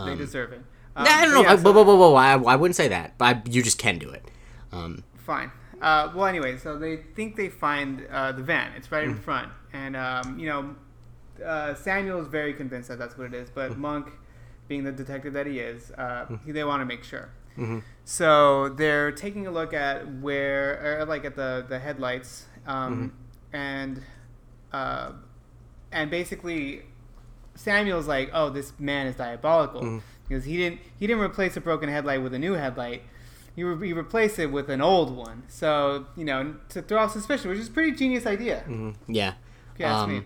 They deserve it. Um, Nah, I don't know. yeah, I, whoa, whoa, whoa, whoa, I, I wouldn't say that, but I, you just can do it. Um, Fine. Uh, well, anyway, so they think they find uh, the van. It's right in Mm. front, and um, you know, uh, Samuel is very convinced that that's what it is. But Mm. Monk, being the detective that he is, uh, he, they want to make sure. Mm-hmm. So they're taking a look at where, or like at the the headlights, um, Mm-hmm. and uh, and basically, Samuel's like, "Oh, this man is diabolical Mm-hmm. because he didn't he didn't replace a broken headlight with a new headlight." He, re- he replaced it with an old one. So, you know, to throw off suspicion, which is a pretty genius idea. yeah. You ask Um, me.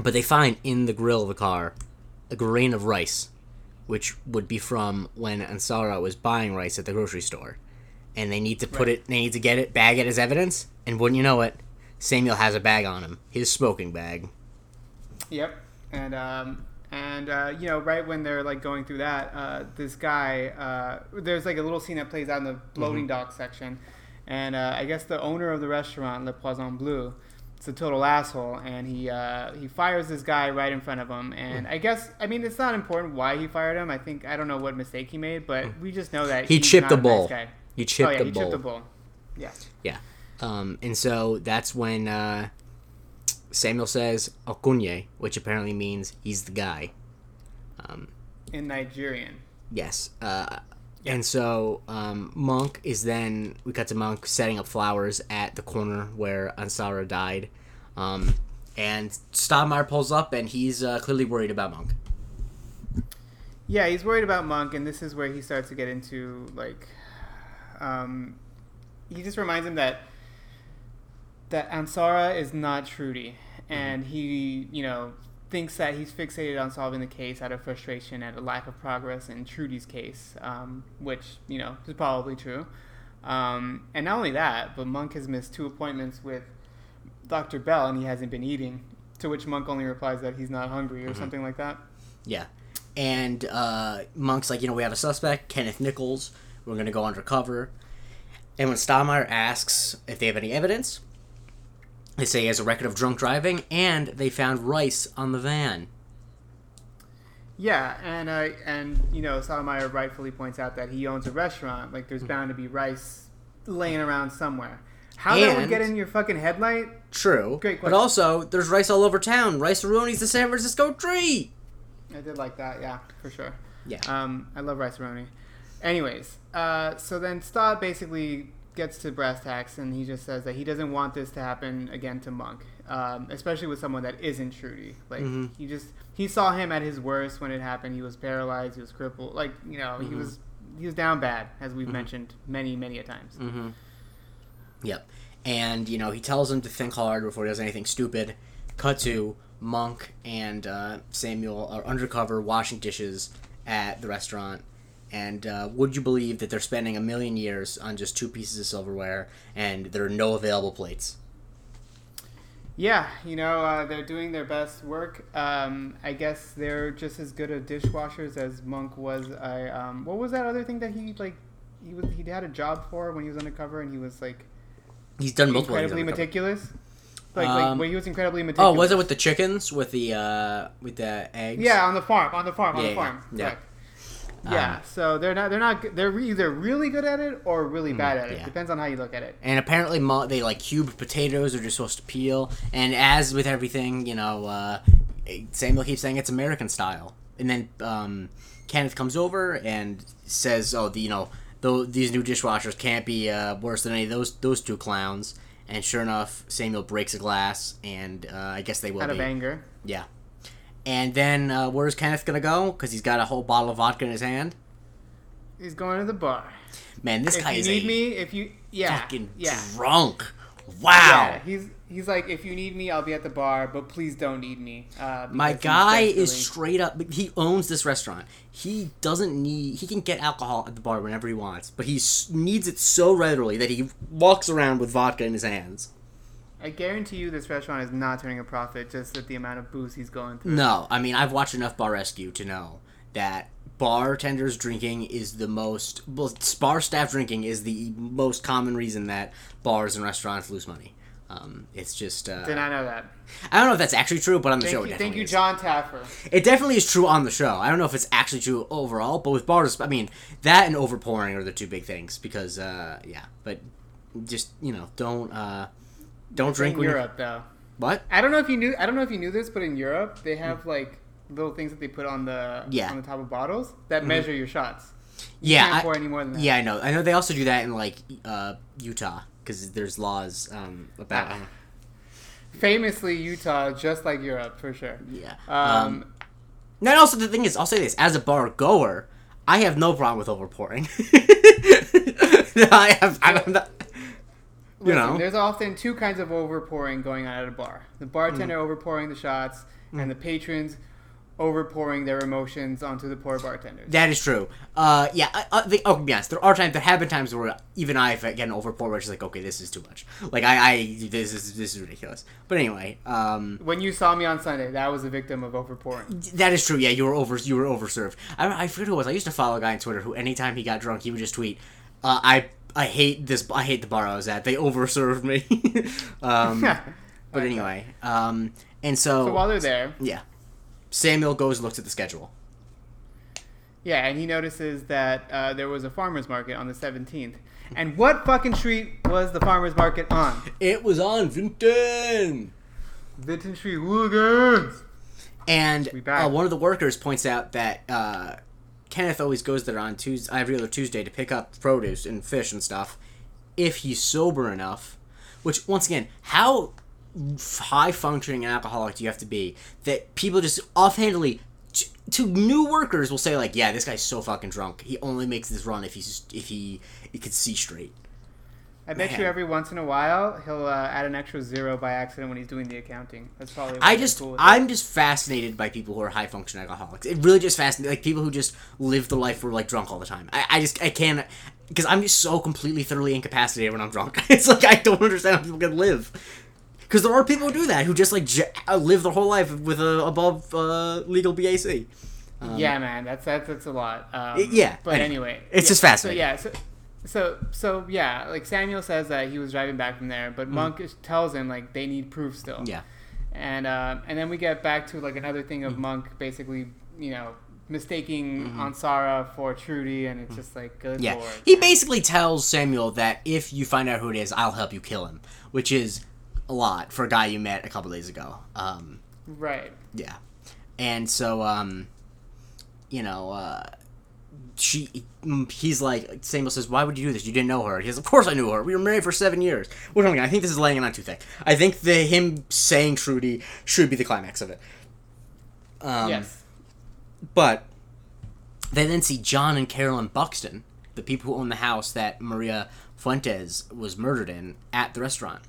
But they find in the grill of the car a grain of rice, which would be from when Ansara was buying rice at the grocery store. And they need to put Right. it, they need to get it, bag it as evidence. And wouldn't you know it, Samuel has a bag on him, his smoking bag. Yep. And um, and uh, you know, right when they're like going through that, uh, this guy, uh, there's like a little scene that plays out in the loading dock section, and uh, I guess the owner of the restaurant, Le Poisson Bleu, is a total asshole, and he uh, he fires this guy right in front of him, and I guess I mean it's not important why he fired him. I think I don't know what mistake he made, but we just know that He he's chipped the a bull. Nice. He chipped oh yeah, the he bull. chipped the bull. Yeah. Yeah. Um, and so that's when uh, Samuel says Okunye, which apparently means he's the guy. In Nigerian. Yes. Uh, and so um, Monk is then we cut to Monk setting up flowers at the corner where Ansara died, um, and Stottlemeyer pulls up and he's uh, clearly worried about Monk. Yeah, he's worried about Monk, and this is where he starts to get into like, um, he just reminds him that that Ansara is not Trudy, and he, you know, thinks that he's fixated on solving the case out of frustration at a lack of progress in Trudy's case, um, which you know is probably true. Um, and not only that, but Monk has missed two appointments with Dr. Bell, and he hasn't been eating. To which Monk only replies that he's not hungry or something like that. Yeah. And uh, Monk's like, you know, we have a suspect, Kenneth Nichols. We're going to go undercover. And when Stottlemeyer asks if they have any evidence, they say he has a record of drunk driving, and they found rice on the van. Yeah, and uh, and you know, Stottlemeyer rightfully points out that he owns a restaurant. Like, there's bound to be rice laying around somewhere. How that would get in your fucking headlight? True. Great But also, there's rice all over town. Rice-A-Roni's the San Francisco tree. I did like that, yeah, for sure. Yeah. Um, I love rice roni. Anyways, uh, so then Stott basically gets to brass tacks and he just says that he doesn't want this to happen again to Monk, um, especially with someone that isn't Trudy. Like Mhm. he just he saw him at his worst when it happened. He was paralyzed. He was crippled. Like you know he was he was down bad, as we've mentioned many many a times. Mm-hmm. Yep. And, you know, he tells him to think hard before he does anything stupid. Cut to Monk and uh, Samuel are undercover washing dishes at the restaurant. And uh, would you believe that they're spending a million years on just two pieces of silverware and there are no available plates? Yeah, you know uh, they're doing their best work. Um, I guess they're just as good at dishwashers as Monk was. I um, what was that other thing that he like? He was he had a job for when he was undercover, and he was like He's done multiple incredibly meticulous. Like, Um, like where he was incredibly meticulous. Oh, was it with the chickens? With the uh, with the eggs? Yeah, on the farm, on the farm, on Yeah, the farm. yeah. Correct. Yeah, Um, so they're not they're not they're either really good at it or really bad at it. Mm, yeah. Depends on how you look at it. And apparently, they like cubed potatoes are just supposed to peel. And as with everything, you know, uh, Samuel keeps saying it's American style. And then um, Kenneth comes over and says, "Oh, the, you know, though these new dishwashers can't be uh, worse than any of those those two clowns." And sure enough, Samuel breaks a glass, and uh, I guess they will Out be. of anger. Yeah. And then uh, where's Kenneth gonna go? Because he's got a whole bottle of vodka in his hand. He's going to the bar. Man, this if guy you is need a me, if you yeah fucking yeah drunk. Wow. yeah. He's he's like if you need me, I'll be at the bar, but please don't need me. Uh, My guy is straight up. He owns this restaurant. He doesn't need. He can get alcohol at the bar whenever he wants, but he needs it so readily that he walks around with vodka in his hands. I guarantee you, this restaurant is not turning a profit just at the amount of booze he's going through. No, I mean I've watched enough Bar Rescue to know that bartenders drinking is the most. Well, bar staff drinking is the most common reason that bars and restaurants lose money. Um, it's just. Uh, Did not know that. I don't know if that's actually true, but on the Thank show, you, thank you, is. John Taffer. It definitely is true on the show. I don't know if it's actually true overall, but with bars, I mean, that and overpouring are the two big things because, uh, yeah. But just you know, don't uh, don't drink in Europe though. What? I don't know if you knew. I don't know if you knew this, but in Europe they have like little things that they put on the Hmm. Yeah. Mm-hmm. on the top of bottles that measure your shots. Yeah, Can't I- pour any more than that. yeah, I know. I know they also do that in like uh, Utah because there's laws um, about. Ah. Famously, Utah, just like Europe, for sure. yeah. Um, no, and also the thing is, I'll say this: as a bar goer, I have no problem with overpouring. I have. I'm not. You listen, know. there's often two kinds of overpouring going on at a bar: the bartender Mm. overpouring the shots, and the patrons overpouring their emotions onto the poor bartenders. That is true. Uh, yeah. I, I, oh, yes. There are times. There have been times where even I get an overpour, where it's like, okay, this is too much. Like I, I, this is this is ridiculous. But anyway, um, When you saw me on Sunday, that was a victim of overpouring. that is true. Yeah, you were over. You were overserved. I, I forget who it was. I used to follow a guy on Twitter who, anytime he got drunk, he would just tweet, uh, "I, I hate this. I hate the bar I was at. They overserved me." um, but anyway, um, and so, So while they're there, yeah, Samuel goes and looks at the schedule. yeah, and he notices that uh, there was a farmer's market on the 17th. And what fucking street was the farmer's market on? It was on Vinton. Vinton Street Hooligans! And uh, one of the workers points out that uh, Kenneth always goes there on Tuesday, every other Tuesday to pick up produce and fish and stuff if he's sober enough. Which, once again, how high functioning an alcoholic do you have to be that people just offhandedly t- to new workers will say like, "Yeah, this guy's so fucking drunk. He only makes this run if he's if he he could see straight." I bet Man. you every once in a while he'll uh, add an extra zero by accident when he's doing the accounting. That's probably. I just cool I'm just fascinated by people who are high functioning alcoholics. It really just fascinates like people who just live the life where like drunk all the time. I, I just I can't because I'm just so completely thoroughly incapacitated when I'm drunk. It's like I don't understand how people can live. Because there are people who do that who just like j- uh, live their whole life with a above uh, legal BAC. Um, yeah, man, that's that's that's a lot. Um, yeah, but anyway, it's yeah, just fascinating. So yeah, so, so so yeah, like Samuel says that he was driving back from there, but Monk tells him like they need proof still. Mm. Yeah. and uh, and then we get back to like another thing of Monk basically, you know, mistaking Ansara for Trudy, and it's just like good Mm-hmm. Yeah, lord. he basically tells Samuel that if you find out who it is, I'll help you kill him, which is a lot for a guy you met a couple days ago. Um, right. yeah, and so um, you know, uh, she, mm, he's like Samuel says, "Why would you do this? You didn't know her." He says, "Of course I knew her. We were married for seven years." Which I mean, I think this is laying it on too thick. I think the him saying Trudy should be the climax of it. Um, yes. but they then see John and Carolyn Buxton, the people who own the house that Maria Fuentes was murdered in, at the restaurant.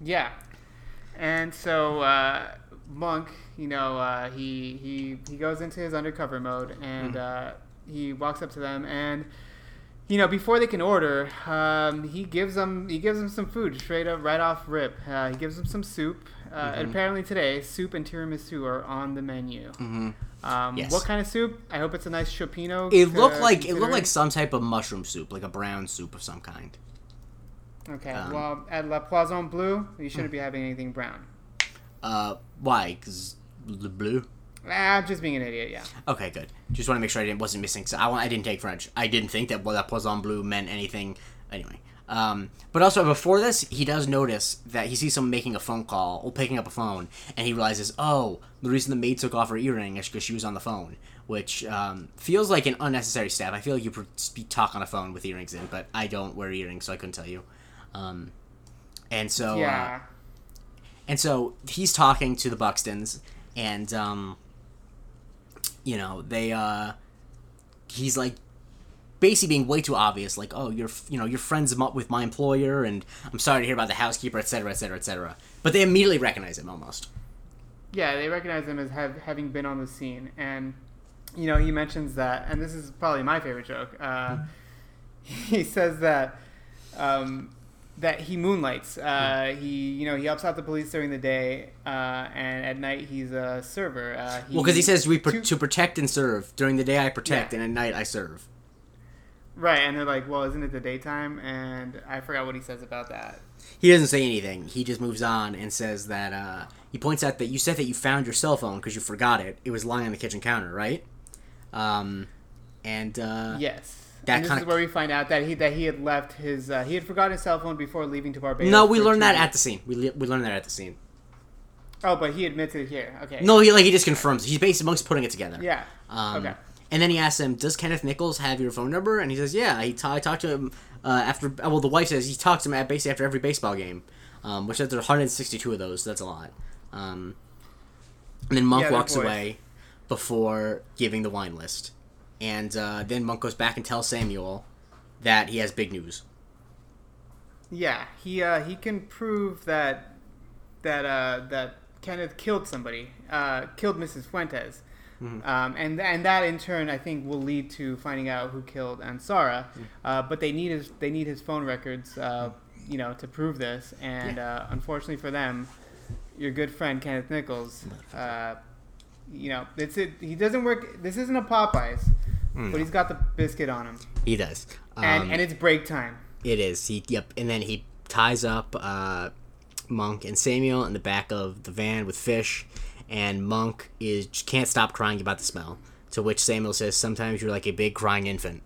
Yeah. And so uh, Monk, you know, uh, he he he goes into his undercover mode and uh, he walks up to them and you know before they can order, um, he gives them he gives them some food straight up right off rip. Uh, he gives them some soup. Uh, And apparently today, soup and tiramisu are on the menu. Mm-hmm. Um, Yes. What kind of soup? I hope it's a nice cioppino. It looked like it looked like some type of mushroom soup, like a brown soup of some kind. Okay. um, well, at La Poisson Bleu, you shouldn't be having anything brown. Uh, why? Cause the blue. Ah, I'm just being an idiot. Yeah. Okay, good. Just want to make sure I didn't wasn't missing. So I, I didn't take French. I didn't think that well, that poisson bleu meant anything. Anyway, um, but also before this, he does notice that he sees someone making a phone call or picking up a phone, and he realizes, oh, the reason the maid took off her earring is because she was on the phone, which um, feels like an unnecessary step. I feel like you pr- speak, talk on a phone with earrings in, but I don't wear earrings, so I couldn't tell you. Um, and so, uh, yeah. and so he's talking to the Buxtons, and um, you know they uh, he's like basically being way too obvious, like, oh, you're you know you're friends with my employer, and I'm sorry to hear about the housekeeper, etc., etc., etc. But they immediately recognize him almost. Yeah, they recognize him as have, having been on the scene, and you know he mentions that, and this is probably my favorite joke. Uh, he says that um, that he moonlights. Uh, he you know he helps out the police during the day, uh, and at night he's a server. Uh, Well, because he says we pro- to- to protect and serve. During the day I protect, Yeah. and at night I serve. right, and they're like, well, isn't it the daytime? And I forgot what he says about that. He doesn't say anything. He just moves on and says that uh, he points out that you said that you found your cell phone because you forgot it. It was lying on the kitchen counter, right? Um, and uh, Yes. That and this is where we find out that he that he had left his uh, he had forgotten his cell phone before leaving to Barbados. no, we learned that at the scene. We, we learned that at the scene. Oh, but he admits it here. Okay. No, he like he just confirms. He's basically amongst putting it together. Yeah. Um, okay. And then he asks him, "Does Kenneth Nichols have your phone number?" And he says, "Yeah." He ta- I talked to him uh, after. Well, the wife says he talks to him at basically after every baseball game, um, which says there's 162 of those. So that's a lot. Um, and then Monk Yeah, walks away before giving the wine list, and uh, then Monk goes back and tells Samuel that he has big news. Yeah, he uh, he can prove that that uh, that Kenneth killed somebody, uh, killed Mrs. Fuentes, Mm-hmm. um, and and that in turn I think will lead to finding out who killed Ansara. Mm-hmm. Uh, but they need his they need his phone records, uh, you know, to prove this. And uh, unfortunately for them, your good friend Kenneth Nichols, uh, you know, it's it. He doesn't work. This isn't a Popeyes, but he's got the biscuit on him, He does. Um, and and it's break time. It is. He yep, and then he ties up uh, Monk and Samuel in the back of the van with fish, and Monk is can't stop crying about the smell. To which Samuel says, "Sometimes you're like a big crying infant."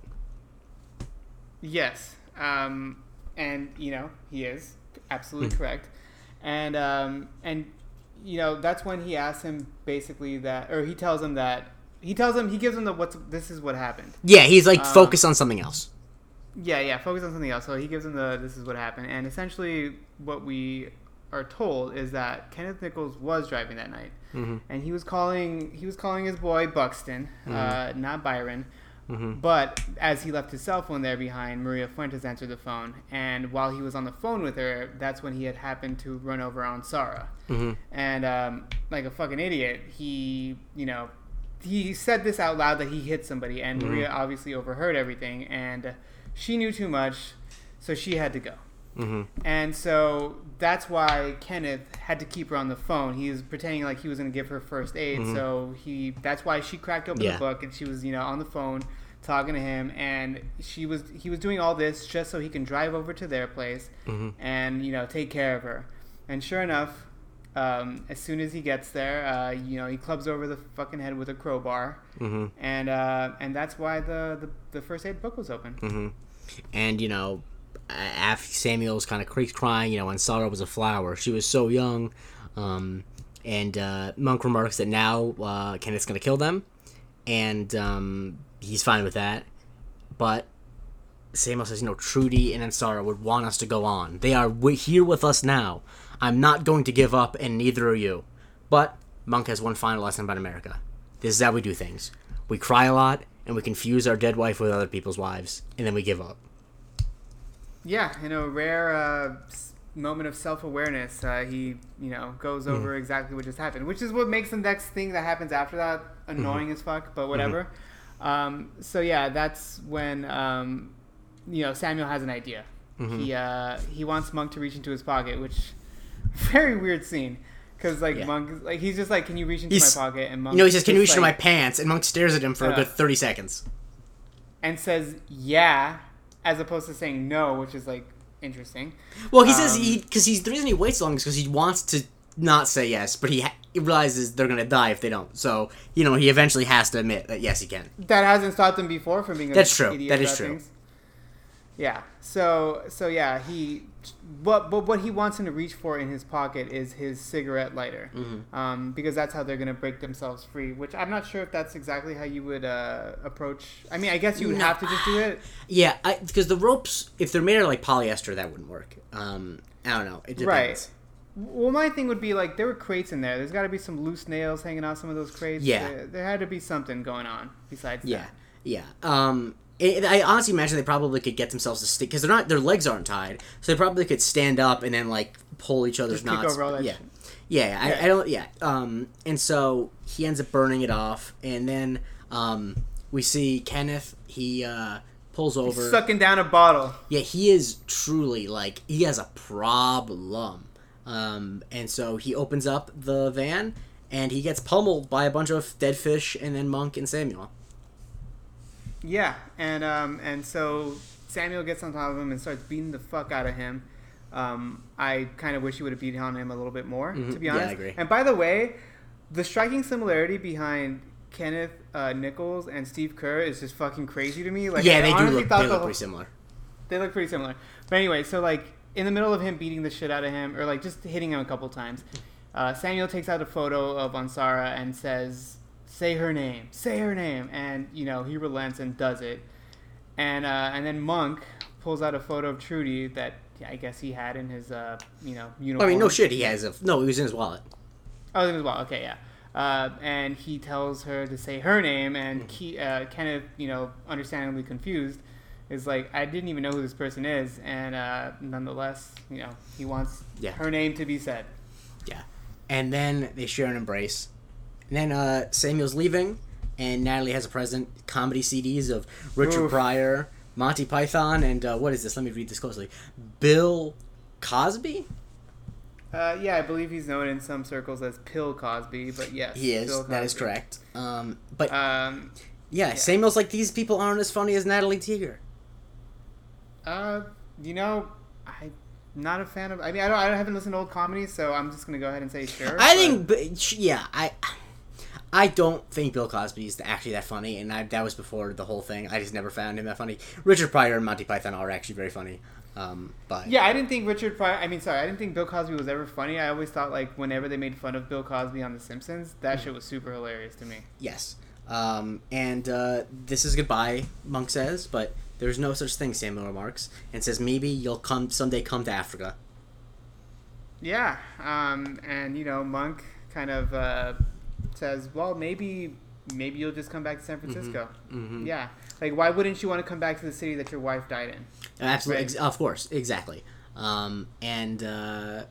Yes, um, and you know he is absolutely correct, and um, and you know that's when he asks him basically that, or he tells him that he tells him he gives him the what's this is what happened. Yeah, he's like Um, focus on something else. Yeah, yeah, focus on something else. So he gives him the this is what happened, and essentially what we are told is that Kenneth Nichols was driving that night, Mm-hmm. and he was calling he was calling his boy Buxton, uh, not Byron. But as he left his cell phone there behind, Maria Fuentes answered the phone, and while he was on the phone with her, that's when he had happened to run over Ansara. And um, like a fucking idiot, he you know he said this out loud that he hit somebody, and Maria obviously overheard everything, and she knew too much, so she had to go. Mm-hmm. And so that's why Kenneth had to keep her on the phone. He was pretending like he was going to give her first aid. So he that's why she cracked open Yeah. the book and she was, you know, on the phone talking to him and she was he was doing all this just so he can drive over to their place and, you know, take care of her. And sure enough, um, as soon as he gets there, uh, you know, he clubs over the fucking head with a crowbar. Mm-hmm. And uh, and that's why the, the the first aid book was open. Mm-hmm. And you know, after Samuel's kind of creaks crying, you know, when Sarah was a flower, she was so young. Um, and uh, Monk remarks that now uh, Kenneth's going to kill them, and um, he's fine with that. But Samuel says, you know, Trudy and Ansara would want us to go on. They are here with us now. I'm not going to give up, and neither are you. But Monk has one final lesson about America. This is how we do things. We cry a lot, and we confuse our dead wife with other people's wives, and then we give up. Yeah, in a rare uh, moment of self awareness, uh, he you know goes over exactly what just happened, which is what makes the next thing that happens after that annoying as fuck. But whatever. Um, so yeah, that's when um, you know Samuel has an idea. He uh, he wants Monk to reach into his pocket, which very weird scene. Cause like Yeah. Monk, is- like he's just like, "Can you reach into He's- my pocket?" And Monk, You know, he says, "Can you reach just, into my pants?" And Monk stares at him for a good thirty seconds. and says "Yeah," as opposed to saying "No," which is like interesting. Well, he says Um, he because he's the reason he waits so long is because he wants to not say yes, but he, ha- he realizes they're gonna die if they don't. So you know, he eventually has to admit that yes, he can. that hasn't stopped him before from being. A That's true. That is true. Things. Yeah. So so yeah, he. But but what he wants him to reach for in his pocket is his cigarette lighter, Mm-hmm. um, because that's how they're gonna break themselves free. Which I'm not sure if that's exactly how you would uh, approach. I mean, I guess you would No. have to just do it. Yeah, because the ropes, if they're made of like polyester, that wouldn't work. Um, I don't know. It depends. Right. Well, my thing would be like there were crates in there. There's got to be some loose nails hanging out some of those crates. Yeah. There, there had to be something going on besides Yeah, that. yeah. Um, it, I honestly imagine they probably could get themselves to stick because they're not. Their legs aren't tied, so they probably could stand up and then like pull each other's Just knots. over all that yeah. shit. yeah, Yeah. I, I don't. Yeah. Um, and so he ends up burning it off, and then um, we see Kenneth. He uh pulls over. Sucking down a bottle. Yeah, he is truly like he has a problem. Um, and so he opens up the van and he gets pummeled by a bunch of dead fish and then Monk and Samuel. Yeah, and um, and so Samuel gets on top of him and starts beating the fuck out of him. Um, I kind of wish he would have beaten on him a little bit more, to Mhm. be Yeah, I honest. agree. And by the way, the striking similarity behind Kenneth uh, Nichols and Steve Kerr is just fucking crazy to me. Like, yeah, I they do look, they the look whole- pretty similar. They look pretty similar. But anyway, so like in the middle of him beating the shit out of him, or like just hitting him a couple times, uh, Samuel takes out a photo of Ansara and says, "Say her name, say her name," and you know he relents and does it. And uh, and then Monk pulls out a photo of Trudy that I guess he had in his uh, you know uniform. I mean, no shit, he has a no. He was in his wallet. Oh, it was well. Okay, yeah. Uh, and he tells her to say her name, and Mm-hmm. Ke- uh, Kenneth, you know, understandably confused, is like, I didn't even know who this person is, and uh, nonetheless, you know, he wants Yeah. her name to be said. Yeah, and then they share an embrace. And then uh, Samuel's leaving, and Natalie has a present comedy CDs of Richard Oof. Pryor, Monty Python, and uh, what is this? Let me read this closely. Bill Cosby. Uh, yeah, I believe he's known in some circles as Pill Cosby, but yes, He is. That is correct. Um, but Um, yeah, Samuel's like these people aren't as funny as Natalie Teeger. Uh, you know, I'm not a fan of. I mean, I don't. I haven't listened to old comedies, so I'm just gonna go ahead and say sure. I but- think, yeah, I, I don't think Bill Cosby is actually that funny, and I, that was before the whole thing. I just never found him that funny. Richard Pryor and Monty Python are actually very funny, um, but Yeah, I didn't think Richard Pryor. I mean, sorry, I didn't think Bill Cosby was ever funny. I always thought like whenever they made fun of Bill Cosby on The Simpsons, that shit was super hilarious to me. yes. Um, and uh, this is goodbye, Monk says, but there's no such thing. Samuel remarks and says maybe you'll come someday. Come to Africa. Yeah, um, and you know, Monk kind of uh, says, "Well, maybe maybe you'll just come back to San Francisco. Mhm. Yeah, like why wouldn't you want to come back to the city that your wife died in? Absolutely, Right. of course, exactly. Um, and uh,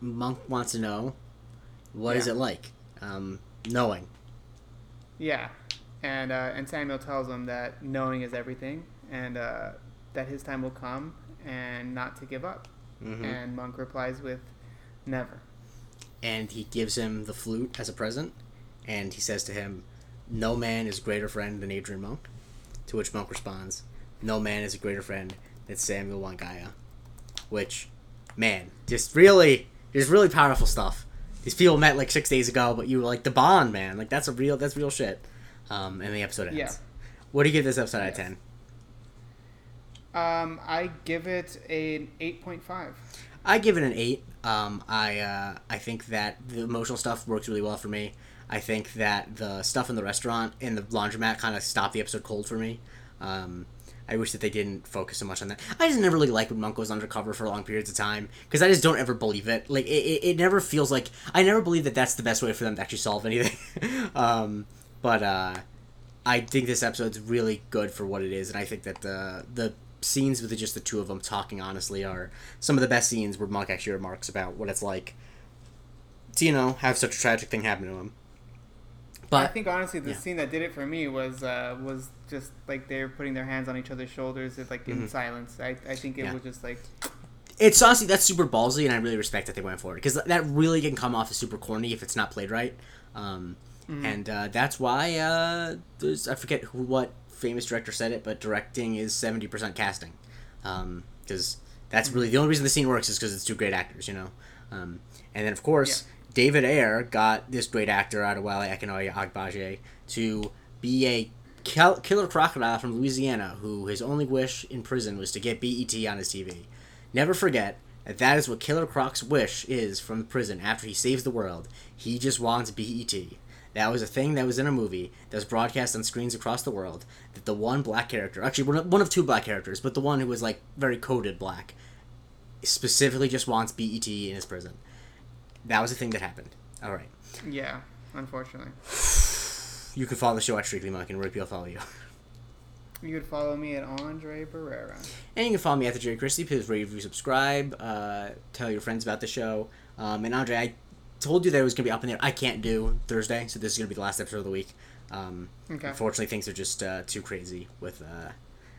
Monk wants to know what is Yeah. it like um, knowing. Yeah, and uh, and Samuel tells him that knowing is everything, and uh, that his time will come, and not to give up. Mhm. And Monk replies with, "Never." and he gives him the flute as a present, and he says to him, "No man is a greater friend than Adrian Monk." To which Monk responds, "No man is a greater friend than Samuel Wangaya." Which, man, just really, just really powerful stuff. These people met like six days ago, but you were like the bond, man. Like that's a real, that's real shit. Um, and the episode ends. Yeah. What do you give this episode out of ten? Um, I give it an eight point five. I give it an eight. Um, I uh, I think that the emotional stuff works really well for me. I think that the stuff in the restaurant and the laundromat kind of stopped the episode cold for me. Um, I wish that they didn't focus so much on that. I just never really like when Monk goes undercover for long periods of time because I just don't ever believe it. Like it, it, it never feels like I never believe that that's the best way for them to actually solve anything. um, but uh, I think this episode's really good for what it is, and I think that the the scenes with just the two of them talking honestly are some of the best scenes where Monk actually remarks about what it's like to you know have such a tragic thing happen to him. But I think honestly, the yeah. scene that did it for me was uh, was just like they're putting their hands on each other's shoulders, like in silence. I, I think it Mm-hmm. Yeah. was just like it's honestly that's super ballsy, and I really respect that they went for it because that really can come off as super corny if it's not played right. Um, And uh, that's why uh, there's I forget who what famous director said it, but directing is seventy percent casting, because that's really the only reason the scene works is because it's two great actors, you know. Um, and then of course David Ayer got this great actor out of Wale Akinnuoye-Agbaje to be a kill- killer crocodile from Louisiana who his only wish in prison was to get BET on his TV. Never forget that that is what Killer Croc's wish is from prison after he saves the world. He just wants BET. That was a thing that was in a movie that was broadcast on screens across the world. That the one black character, actually one of, one of two black characters, but the one who was like very coded black, specifically just wants BET in his prison. That was a thing that happened. All right, yeah, unfortunately. you can follow the show at Strictly Monk, and can people follow you? You could follow me at Andre Barrera. And you can follow me at the Jake Christie. Please rate, review, subscribe. Uh, tell your friends about the show. Um, and Andre, I told you that it was gonna be up in there. I can't do Thursday, so this is gonna be the last episode of the week. Um, Okay. Unfortunately, things are just uh, too crazy. With uh,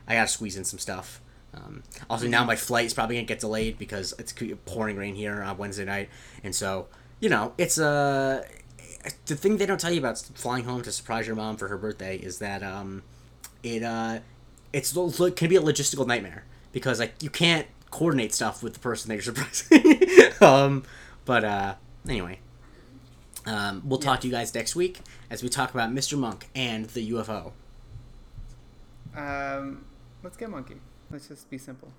I gotta squeeze in some stuff. Um, also, now my flight is probably gonna get delayed because it's pouring rain here on Wednesday night, and so you know it's uh, the thing they don't tell you about flying home to surprise your mom for her birthday is that um, it uh, it's lo- can be a logistical nightmare because like you can't coordinate stuff with the person that you're surprising. um, but uh, anyway, um, we'll talk to you guys next week as we talk about Mr. Monk and the UFO. Um, let's get monkey. Let's just be simple.